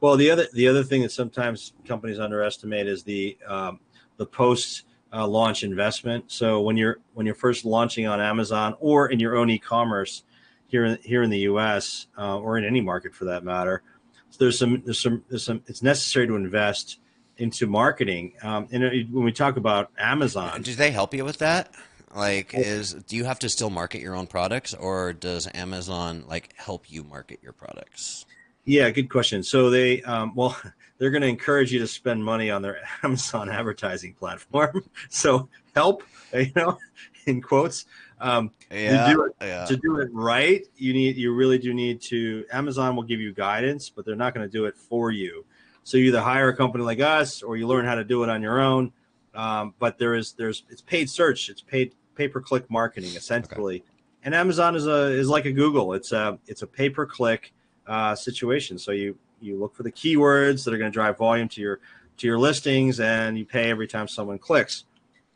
Well, the other the other thing that sometimes companies underestimate is the um, the post uh, launch investment. So when you're when you're first launching on Amazon or in your own e-commerce here in, here in the U.S. Uh, or in any market for that matter, so there's some there's some there's some it's necessary to invest into marketing. Um, and when we talk about Amazon, do they help you with that? Like, is do you have to still market your own products, or does Amazon like help you market your products? Yeah, good question. So they, um, well, they're going to encourage you to spend money on their Amazon advertising platform. So help, you know, in quotes. Um, yeah, to do, it, yeah. to do it right, you need you really do need to. Amazon will give you guidance, but they're not going to do it for you. So you either hire a company like us or you learn how to do it on your own. Um, but there is there's it's paid search, it's paid pay per click marketing essentially. Okay. And Amazon is a is like a Google. It's a it's a pay per click uh, situation. So you you look for the keywords that are going to drive volume to your to your listings, and you pay every time someone clicks.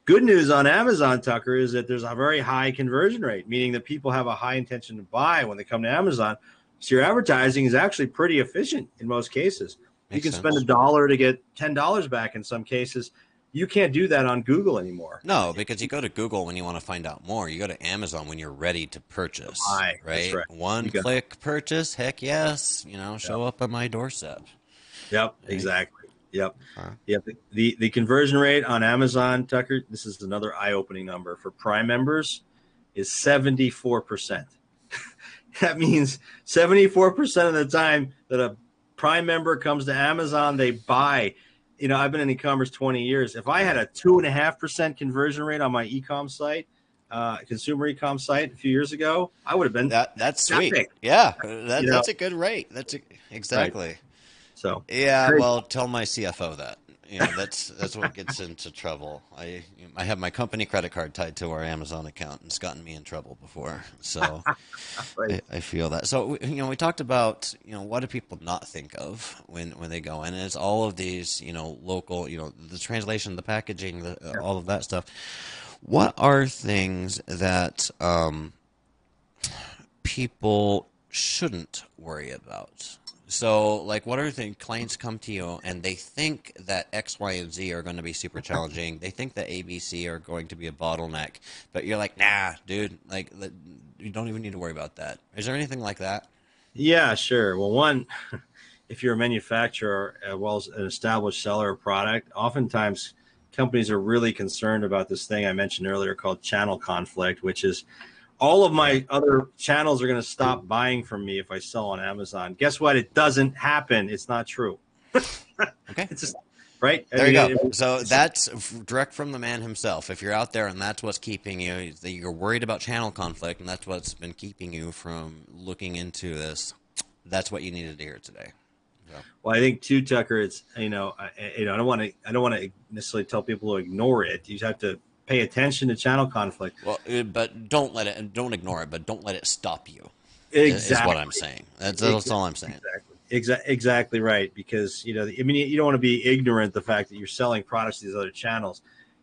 Good news on Amazon, Tucker, is that there's a very high conversion rate, meaning that people have a high intention to buy when they come to Amazon So your advertising is actually pretty efficient in most cases. Makes you can sense. spend a dollar to get ten dollars back in some cases. You can't do that on Google anymore. No, because you go to Google when you want to find out more. You go to Amazon when you're ready to purchase. buy, Right? right. One You click purchase. Heck yes. You know, show up at my doorstep. Yep, Right. exactly. Yep. Huh. Yep. The the conversion rate on Amazon, Tucker, this is another eye-opening number for Prime members is 74%. that means 74% of the time that a Prime member comes to Amazon, they buy. You know, I've been in e-commerce 20 years. If I had a two and a half percent conversion rate on my e-com site, uh, consumer e-com site a few years ago, I would have been That that's sweet. Epic. Yeah, that, You know? that's a good rate. That's a, exactly. so. Yeah, Great. well, tell my CFO that. You know, that's that's what gets into trouble. I I have my company credit card tied to our Amazon account, and it's gotten me in trouble before. So Right. I, I feel that. So you know, we talked about you know what do people not think of when when they go in, and it's all of these you know local you know the translation, the packaging, the, all of that stuff. What are things that um, people shouldn't worry about? So, like, what are the clients come to you and they think that X, Y, and Z are going to be super challenging? They think that ABC are going to be a bottleneck, but you're like, nah, dude, like, you don't even need to worry about that. Is there anything like that? Yeah, sure. Well, one, if you're a manufacturer as well as an established seller of product, oftentimes companies are really concerned about this thing I mentioned earlier called channel conflict, which is all of my other channels are going to stop buying from me if I sell on Amazon. Guess what? It doesn't happen. It's not true. Okay. It's just right. I There you go. it- So that's direct from the man himself. If you're out there and that's what's keeping you, that you're worried about channel conflict, and that's what's been keeping you from looking into this, that's what you needed to hear today. Well, I think too, Tucker. It's you know, I, I- you know, I don't want to, I don't want to necessarily tell people to ignore it. You have to pay attention to channel conflict. Well, uh, but don't let it, and don't ignore it, but don't let it stop you. Exactly. Is what I'm saying. That's, that's all I'm saying. Exactly. Exactly. Exactly right. Because you know, I mean, you don't want to be ignorant the fact that you're selling products to these other channels.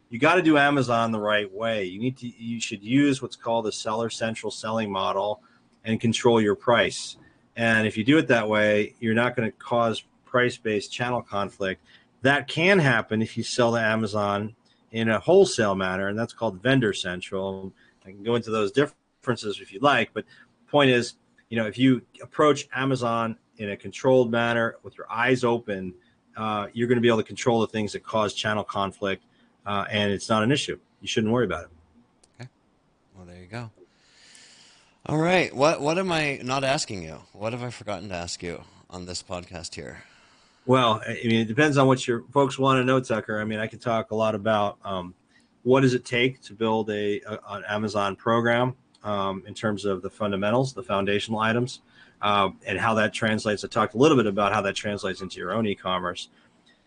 You got to do Amazon the right way. You need to. You should use what's called a seller central selling model and control your price. And if you do it that way, you're not going to cause price based channel conflict. That can happen if you sell to Amazon in a wholesale manner, and that's called vendor central. I can go into those differences if you like, but point is, you know, if you approach Amazon in a controlled manner with your eyes open, uh, you're going to be able to control the things that cause channel conflict, uh, and it's not an issue. You shouldn't worry about it. Okay. Well, there you go. All right. What what am I not asking you? What have I forgotten to ask you on this podcast here? Well, I mean, it depends on what your folks want to know, Tucker. I mean, I could talk a lot about um, what does it take to build a, a an Amazon program um, in terms of the fundamentals, the foundational items, um, and how that translates. I talked a little bit about how that translates into your own e-commerce.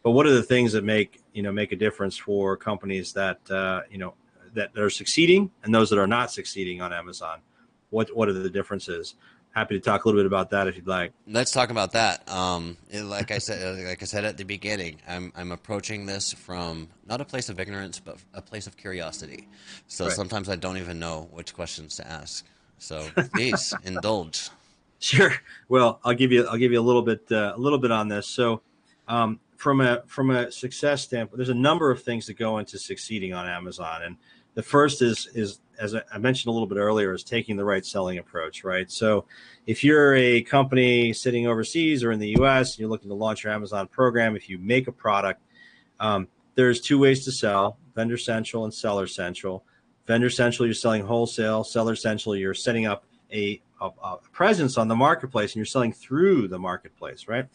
But what are the things that make you know make a difference for companies that uh, you know that are succeeding and those that are not succeeding on Amazon? What what are the differences? Happy to talk a little bit about that if you'd like. Let's talk about that. Um, like I said, like I said at the beginning, I'm I'm approaching this from not a place of ignorance, but a place of curiosity. So Right. sometimes I don't even know which questions to ask. So please indulge. Sure. Well, I'll give you I'll give you a little bit uh, a little bit on this. So, um, from a from a success standpoint, there's a number of things that go into succeeding on Amazon, and the first is is as I mentioned a little bit earlier, is taking the right selling approach. Right. So, if you're a company sitting overseas or in the U.S. and you're looking to launch your Amazon program, if you make a product, um, there's two ways to sell: Vendor Central and Seller Central. Vendor Central, you're selling wholesale. Seller Central, you're setting up a, a, a presence on the marketplace and you're selling through the marketplace, right?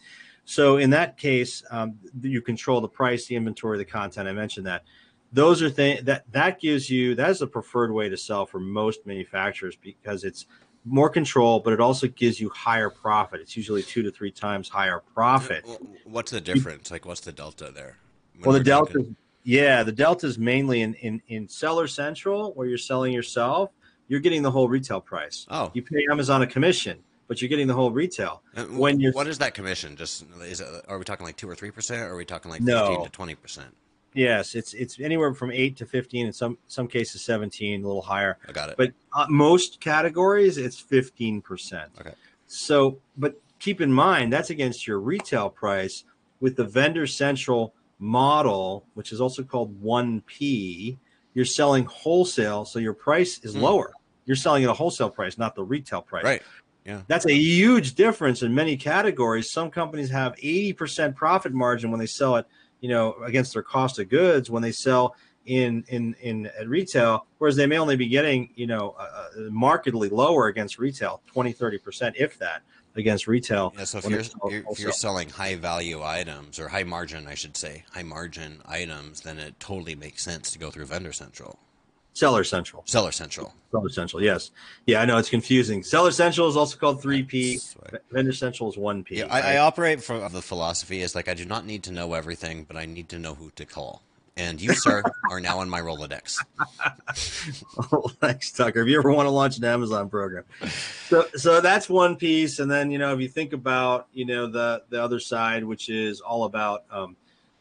So in that case, um, you control the price, the inventory, the content. I mentioned that. Those are things that that gives you that is the preferred way to sell for most manufacturers because it's more control, but it also gives you higher profit. It's usually two to three times higher profit. What's the difference? Like, what's the delta there? When Well, the delta, talking- yeah, the delta is mainly in, in in Seller Central where you're selling yourself. You're getting the whole retail price. Oh, You pay Amazon a commission, but you're getting the whole retail. And when you're- what is that commission? Just is it, are we talking like two or three percent, or are we talking like No. fifteen to twenty percent? Yes, it's it's anywhere from eight to fifteen, in some some cases seventeen, a little higher. I got it. But uh, most categories, it's fifteen percent. Okay. So, but keep in mind that's against your retail price with the vendor central model, which is also called 1P. You're selling wholesale, so your price is Hmm. lower. You're selling at a wholesale price, not the retail price. Right. Yeah. That's a huge difference in many categories. Some companies have 80% profit margin when they sell it, you know, against their cost of goods when they sell in in in at retail, whereas they may only be getting, you know, uh, markedly lower against retail, 20, 30%, if that, against retail. Yeah, so if you're, you're if you're selling high value items or high margin, I should say, high margin items, then it totally makes sense to go through Vendor Central, Seller Central. Seller Central. Seller Central, yes. Yeah, I know it's confusing. Seller Central is also called 3P. That's right. Vendor Central is 1P. Yeah, I, I operate from the philosophy is like I do not need to know everything, but I need to know who to call. And you, sir, are now in my Rolodex. Oh, thanks, Tucker. If you ever want to launch an Amazon program, so so that's one piece, and then you know if you think about you know the the other side, which is all about um,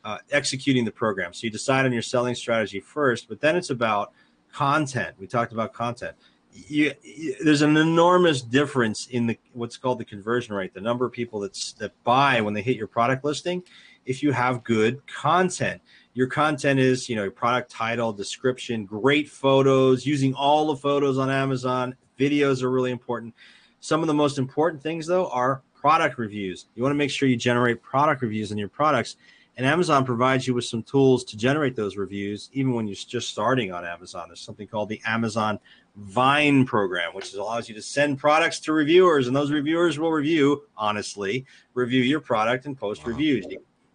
uh, executing the program. So you decide on your selling strategy first, but then it's about content. We talked about content. You, you, there's an enormous difference in the what's called the conversion rate, the number of people that's that buy when they hit your product listing. If you have good content, your content is you know your product title description great photos using all the photos on amazon videos are really important some of the most important things though are product reviews you want to make sure you generate product reviews on your products and amazon provides you with some tools to generate those reviews even when you're just starting on amazon. There's something called the amazon vine program which allows you to send products to reviewers and those reviewers will review honestly review your product and post Wow. reviews.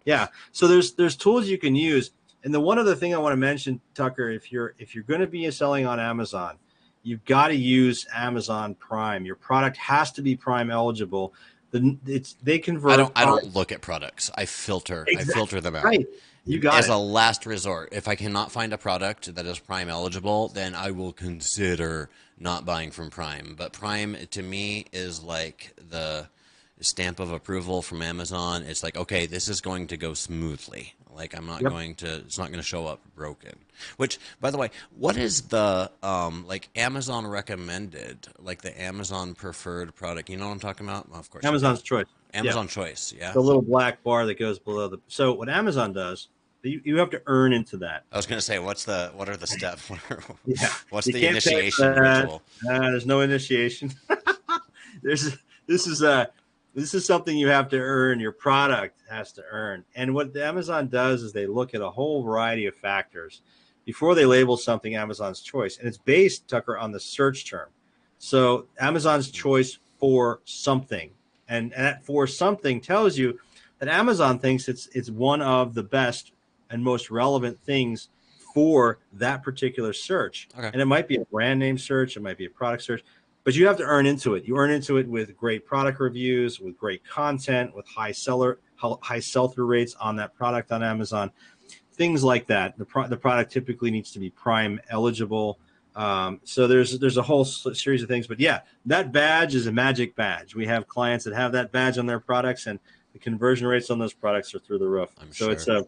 Yeah. So there's there's tools you can use. And the one other thing i want to mention tucker if you're if you're going to be selling on amazon you've got to use amazon prime. Your product has to be prime eligible the it's they convert I don't. I don't look at products. I filter. I filter them out. right you got as it a last resort. If I cannot find a product that is Prime eligible, then I will consider not buying from Prime. But Prime to me is like the stamp of approval from Amazon. It's like, okay, this is going to go smoothly. Like I'm not Yep. going to it's not going to show up broken. Which by the way, what is the um like Amazon recommended, like the Amazon preferred product? You know what I'm talking about? Well, of course. amazon's choice Amazon choice, yeah. the little black bar that goes below the so what amazon does you, you have to earn into that I was going to say, what's the what are the steps? Yeah what's You the initiation ritual? Uh, there's no initiation. there's this is a this is something you have to earn. Your product has to earn. And what Amazon does is they look at a whole variety of factors before they label something Amazon's choice, and it's based Tucker on the search term. So Amazon's mm-hmm. choice for something, and, and that for something tells you that Amazon thinks it's it's one of the best and most relevant things for that particular search. Okay. And it might be a brand name search, it might be a product search, but you have to earn into it. You earn into it with great product reviews, with great content, with high seller high sell through rates on that product on Amazon, things like that. The pro- the product typically needs to be Prime eligible. Um, so there's there's a whole series of things, but yeah, that badge is a magic badge. We have clients that have that badge on their products, and the conversion rates on those products are through the roof. I'm so it's a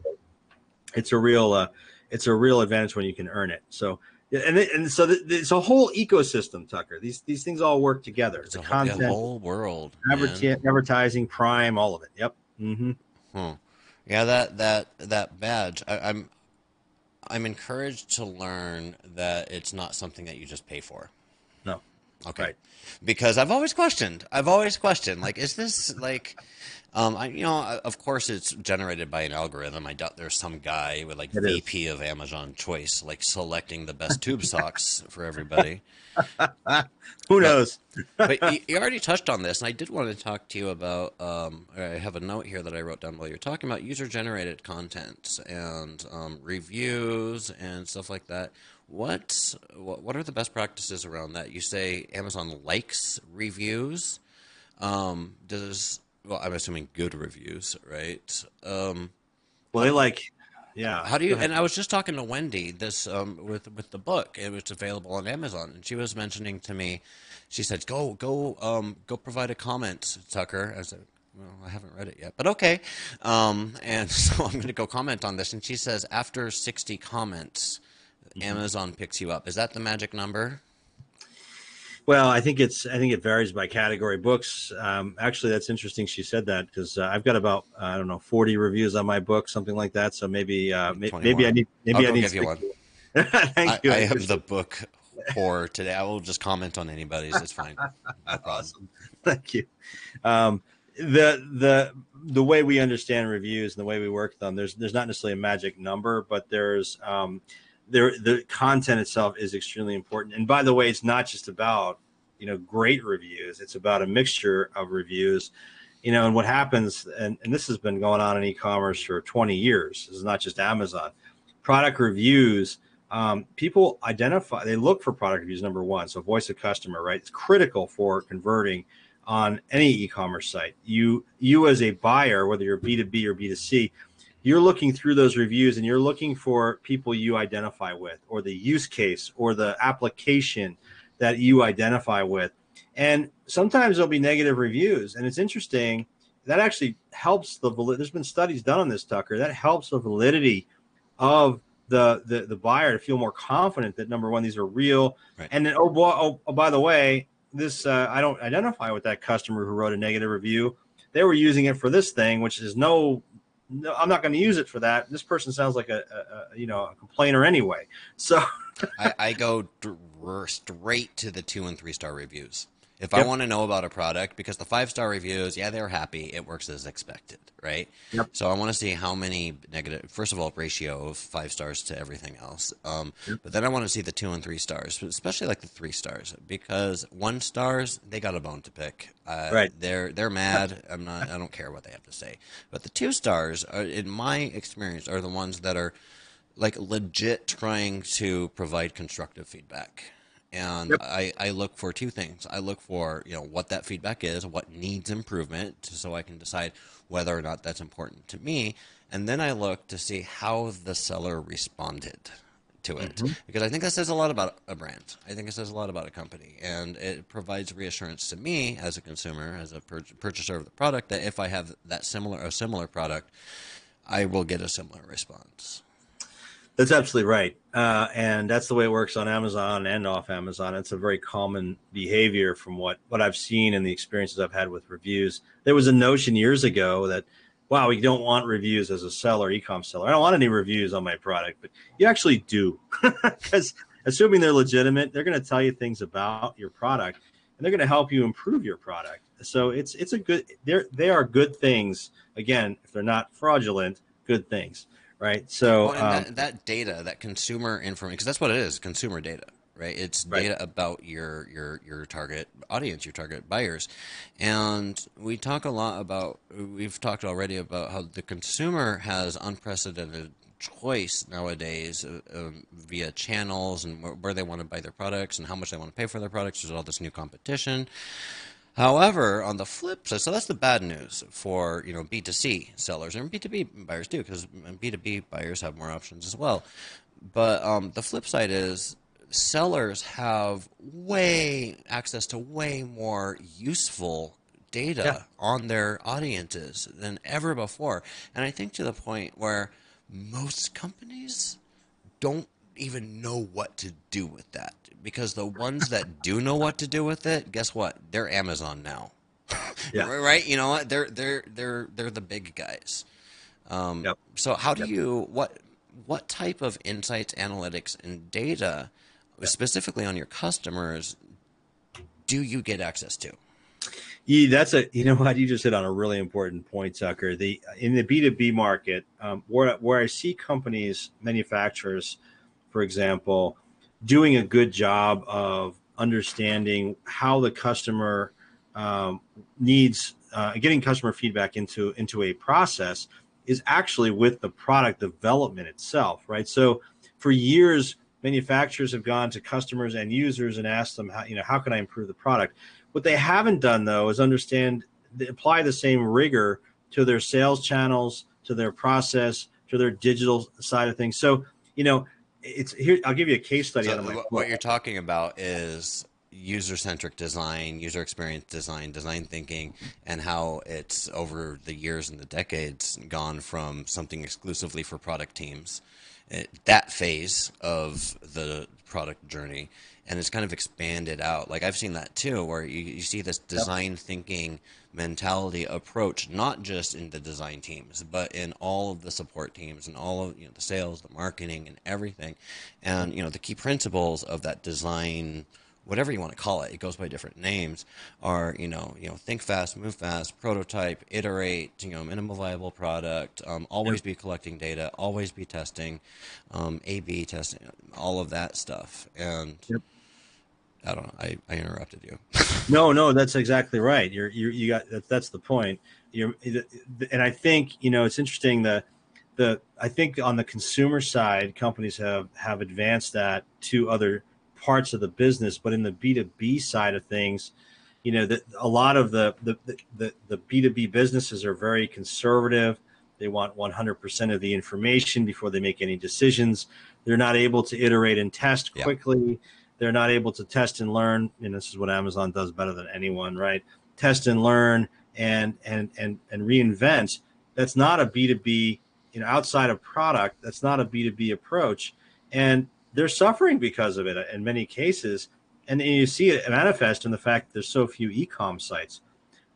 it's a real uh, it's a real advantage when you can earn it. So and and so it's a whole ecosystem, Tucker. These these things all work together. It's the a whole, content, the whole world. man. advertising, Prime, all of it. Yep. hmm Hmm. Yeah, that that that badge. I, I'm I'm encouraged to learn that it's not something that you just pay for. No. Okay. Right. Because I've always questioned. I've always questioned. Like, is this like, um, I, you know, of course it's generated by an algorithm. I doubt there's some guy with like It is. VP of Amazon Choice, like selecting the best tube socks for everybody. Who knows? but you, you already touched on this, and I did want to talk to you about. Um, I have a note here that I wrote down while you're talking about user-generated content and um, reviews and stuff like that. What, what what are the best practices around that? You say Amazon likes reviews. Um, does well? I'm assuming good reviews, right? Um, Well, they like, yeah. how do you? And I was just talking to Wendy this um, with with the book. It was available on Amazon, and she was mentioning to me. She said, "Go, go, um, go, provide a comment, Tucker." I said, "Well, I haven't read it yet, but okay." Um, and so I'm going to go comment on this. And she says, after 60 comments, Mm-hmm. Amazon picks you up. Is that the magic number? Well, I think it's I think it varies by category. Books, um, actually, that's interesting. She said that because uh, I've got about uh, I don't know forty reviews on my book, something like that. So maybe uh, maybe, maybe I need maybe I need give you one. Thank I, you. I have the book for today. I will just comment on anybody's. It's fine. No. Awesome. Thank you. Um, the the the way we understand reviews and the way we work with them, there's there's not necessarily a magic number, but there's um, there the content itself is extremely important. And by the way, it's not just about you know great reviews; it's about a mixture of reviews. You know, and what happens, and, and this has been going on in e-commerce for 20 years. This is not just Amazon. Product reviews um, people identify they look for product reviews number one so voice of customer right it's critical for converting on any e-commerce site you you as a buyer whether you're b2b or b2c you're looking through those reviews and you're looking for people you identify with or the use case or the application that you identify with. And sometimes there'll be negative reviews. And it's interesting that actually helps the there's been studies done on this tucker that helps the validity of the, the the buyer to feel more confident that number one these are real. Right. and then oh, oh, oh by the way this uh, i don't identify with that customer who wrote a negative review. They were using it for this thing which is no, no i'm not going to use it for that this person sounds like a, a, a you know a complainer anyway so I, I go straight to the two and three star reviews. If I want to know about a product, because the five star reviews, yeah, they're happy. It works as expected, right? Yep. So I want to see how many negative, first of all, ratio of five stars to everything else. Um, Yep. But then I want to see the two and three stars, especially like the three stars, because one stars, they got a bone to pick. Uh, Right. They're they're mad. I'm not. I don't care what they have to say. But the two stars, are, in my experience, are the ones that are like legit trying to provide constructive feedback and Yep. I, I look for two things. I look for you know what that feedback is what needs improvement so i can decide whether or not that's important to me. And then i look to see how the seller responded to it. Mm-hmm. Because i think that says a lot about a brand. I think it says a lot about a company. And it provides reassurance to me as a consumer as a pur- purchaser of the product that if i have that similar a similar product i will get a similar response That's absolutely right. Uh, and that's the way it works on Amazon and off Amazon. It's a very common behavior from what, what I've seen and the experiences I've had with reviews. There was a notion years ago that, wow, we don't want reviews as a seller, e-com seller. I don't want any reviews on my product, but you actually do. Because assuming they're legitimate, they're going to tell you things about your product and they're going to help you improve your product. So it's it's a good they are good things. Again, if they're not fraudulent, good things. Right. So um, that, that data, that consumer information, because that's what it is, consumer data, right? It's Right. data about your your your target audience, your target buyers, and we talk a lot about. We've talked already about how the consumer has unprecedented choice nowadays uh, um, via channels and where, where they want to buy their products and how much they want to pay for their products. There's all this new competition. However, on the flip side, so that's the bad news for you know B two C sellers and B two B buyers too, because B two B buyers have more options as well. But um, the flip side is sellers have way access to way more useful data Yeah. on their audiences than ever before, and I think to the point where most companies don't even know what to do with that because the ones that do know what to do with it, guess what? They're Amazon now. Yeah. right? You know what? They're they're they're they're the big guys. Um, Yep. So how do Yep. you what what type of insights, analytics, and data, specifically on your customers, do you get access to? Yeah, that's a you know what you just hit on a really important point, Tucker. The in the B two B market, um, where where I see companies, manufacturers, for example, doing a good job of understanding how the customer um, needs, uh, getting customer feedback into into a process is actually with the product development itself, right? So for years, manufacturers have gone to customers and users and asked them how you know how can I improve the product. What they haven't done though is understand apply the same rigor to their sales channels, to their process, to their digital side of things. So you know, it's here. I'll give you a case study So what, book. you're talking about is user centric design, user experience design, design thinking, and how it's over the years and the decades gone from something exclusively for product teams, that phase of the product journey, and it's kind of expanded out. Like I've seen that too, where you, you see this design yep. thinking mentality approach, not just in the design teams, but in all of the support teams and all of you know the sales, the marketing, and everything. And you know the key principles of that design, whatever you want to call it, it goes by different names. Are you know you know think fast, move fast, prototype, iterate, you know minimal viable product, um, always be collecting data, always be testing, um, A/B testing, all of that stuff, and. Yep I don't know. I, I interrupted you. no, no, that's exactly right. You're, you're you got that, that's the point. You're, and I think you know it's interesting that the I think on the consumer side, companies have have advanced that to other parts of the business, but in the B two B side of things, you know, that a lot of the the the the B two B businesses are very conservative. They want 100% of the information before they make any decisions. They're not able to iterate and test quickly. They're not able to test and learn. And this is what Amazon does better than anyone, right? Test and learn and and and and reinvent. That's not a B2B, you know, outside of product, that's not a B2B approach. And they're suffering because of it in many cases. And you see it manifest in the fact that there's so few e-com sites.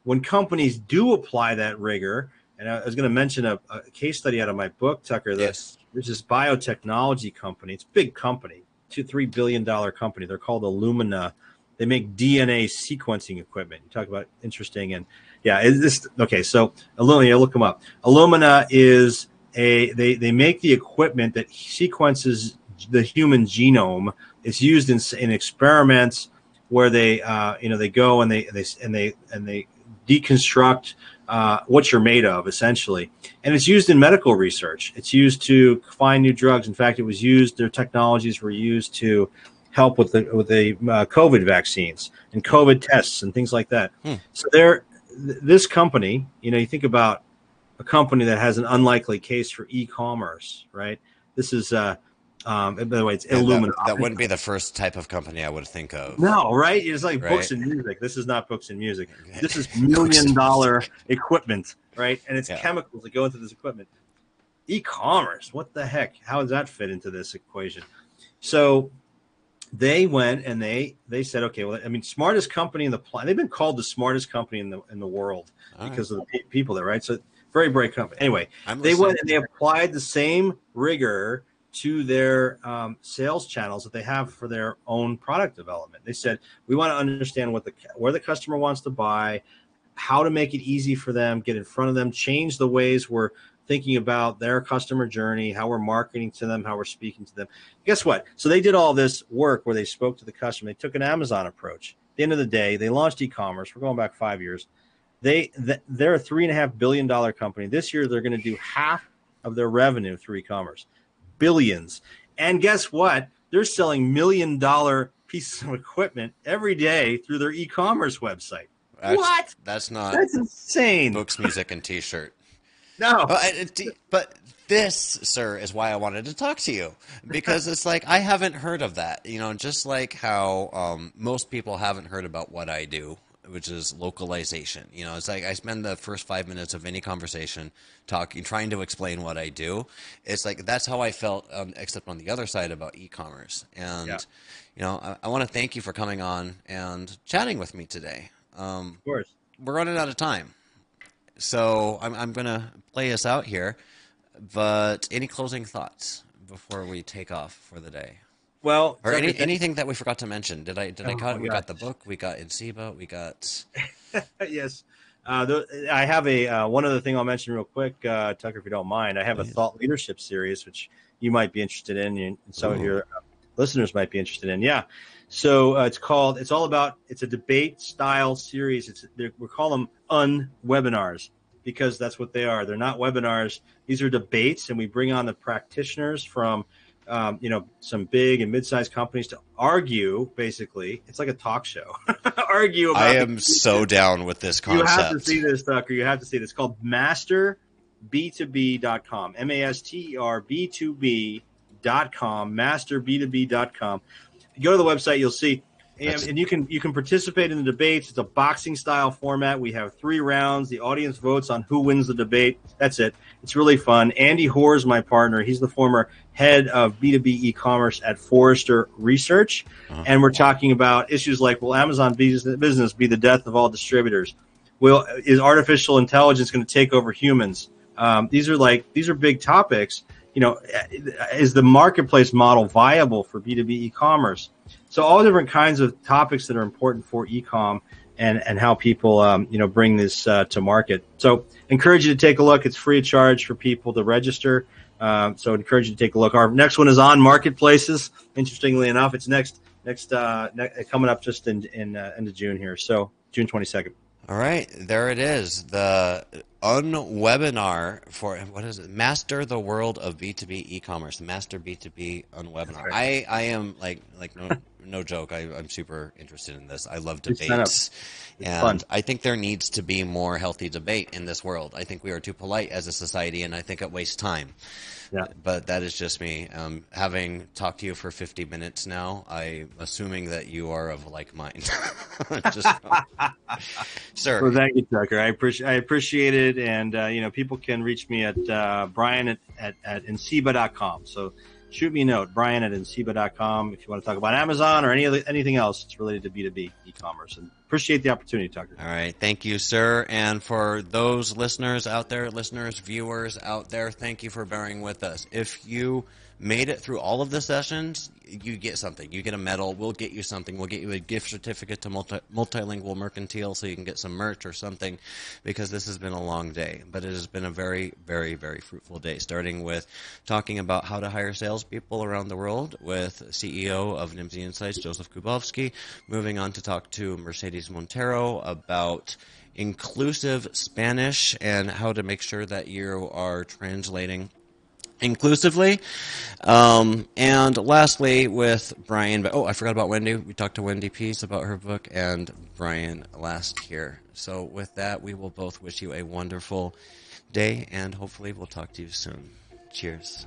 When companies do apply that rigor, and I was going to mention a, a case study out of my book, Tucker. Yes. There's this biotechnology company. It's a big company, two three billion dollar company. They're called Illumina. They make DNA sequencing equipment. You talk about interesting and yeah, is this okay? So Illumina, look them up. Illumina is a they they make the equipment that sequences the human genome. It's used in in experiments where they uh, you know they go and they they and they and they deconstruct uh, what you're made of, essentially. And it's used in medical research. It's used to find new drugs. In fact, it was used. Their technologies were used to help with the with the uh, COVID vaccines and COVID tests and things like that. Hmm. So there, th- this company, you know, you think about a company that has an unlikely case for e-commerce, right? This is uh, um, by the way, it's yeah, That, that, wouldn't be the first type of company I would think of. No, right? It's like right? books and music. This is not books and music. This is million dollar equipment, right? And it's yeah. chemicals that go into this equipment. E-commerce, what the heck? How does that fit into this equation? So they went and they they said, okay, well, I mean, smartest company in the planet. They've been called the smartest company in the in the world All because right. of the people there, right? So very bright company. Anyway, they went and they applied the same rigor to their um, sales channels that they have for their own product development. They said we want to understand what the where the customer wants to buy, how to make it easy for them, get in front of them, change the ways we're thinking about their customer journey, how we're marketing to them, how we're speaking to them. Guess what? So they did all this work where they spoke to the customer. They took an Amazon approach. At the end of the day, they launched e-commerce. We're going back five years. They they're a three and a half billion dollar company. This year, they're going to do half of their revenue through e-commerce billions. And guess what? They're selling million dollar pieces of equipment every day through their e-commerce website. That's, what? That's not. That's insane. Books, music, and T-shirt. no, but, but this, sir, is why I wanted to talk to you because it's like I haven't heard of that. You know, just like how um, most people haven't heard about what I do which is localization. You know, it's like I spend the first five minutes of any conversation talking, trying to explain what I do. It's like that's how I felt, um, except on the other side about e-commerce. And yeah. you know, I, I want to thank you for coming on and chatting with me today. Um, of course, we're running out of time, so I'm, I'm going to play us out here. But any closing thoughts before we take off for the day? Well, or any, anything that we forgot to mention? Did I did oh, I cut? We got the book. We got Enceiba. We got. yes, uh, the, I have a uh, one other thing I'll mention real quick, uh, Tucker, if you don't mind. I have a thought leadership series which you might be interested in, and some Ooh. of your uh, listeners might be interested in. Yeah, so uh, it's called. It's all about. It's a debate style series. It's we call them unwebinars because that's what they are. They're not webinars. These are debates, and we bring on the practitioners from um, you know, some big and mid-sized companies to argue. Basically, it's like a talk show. argue. About I am so down with this concept. You have to see this, Tucker. You have to see this. It's called Master B2B.com. M A S T E R B 2 B.com. Master B2B.com. You go to the website, you'll see And, and, you can you can participate in the debates. It's a boxing style format. We have three rounds. The audience votes on who wins the debate. That's it. It's really fun. Andy Hoar is my partner. He's the former head of B2B e-commerce at Forrester Research. Uh-huh. And we're talking about issues like will Amazon business be the death of all distributors? Will is artificial intelligence going to take over humans? Um, these are like these are big topics. You know, is the marketplace model viable for B2B e-commerce? So all different kinds of topics that are important for ecom and and how people um, you know bring this uh, to market. So encourage you to take a look. It's free of charge for people to register. Um, so encourage you to take a look. Our next one is on marketplaces. Interestingly enough, it's next next uh, ne- coming up just in in uh, end of June here. So June twenty second. All right, there it is. The unwebinar for what is it? Master the world of B two B e-commerce. Master B two B unwebinar. Right. I I am like like no no joke. I, am super interested in this. I love debates, and fun. I think there needs to be more healthy debate in this world. I think we are too polite as a society, and I think it wastes time. Yeah. But that is just me. Um, having talked to you for 50 minutes now, I'm assuming that you are of like mind. just, sir. Well, thank you, Tucker. I appreciate I appreciate it, and uh, you know, people can reach me at uh, Brian at at, at. So shoot me a note, Brian at Enceiba.com, if you want to talk about Amazon or any other, anything else that's related to B2B e-commerce. And appreciate the opportunity, Tucker. All right. Thank you, sir. And for those listeners out there, listeners, viewers out there, thank you for bearing with us. If you made it through all of the sessions, you get something. You get a medal. We'll get you something. We'll get you a gift certificate to multi- multilingual mercantile so you can get some merch or something because this has been a long day. But it has been a very, very, very fruitful day, starting with talking about how to hire salespeople around the world with CEO of Nimdzi Insights, Joseph Kubovsky, moving on to talk to Mercedes Montero about inclusive Spanish and how to make sure that you are translating inclusively. Um, and lastly, with Brian. But oh, I forgot about Wendy. We talked to Wendy Pease about her book and Brian last year. So with that, we will both wish you a wonderful day, and hopefully, we'll talk to you soon. Cheers.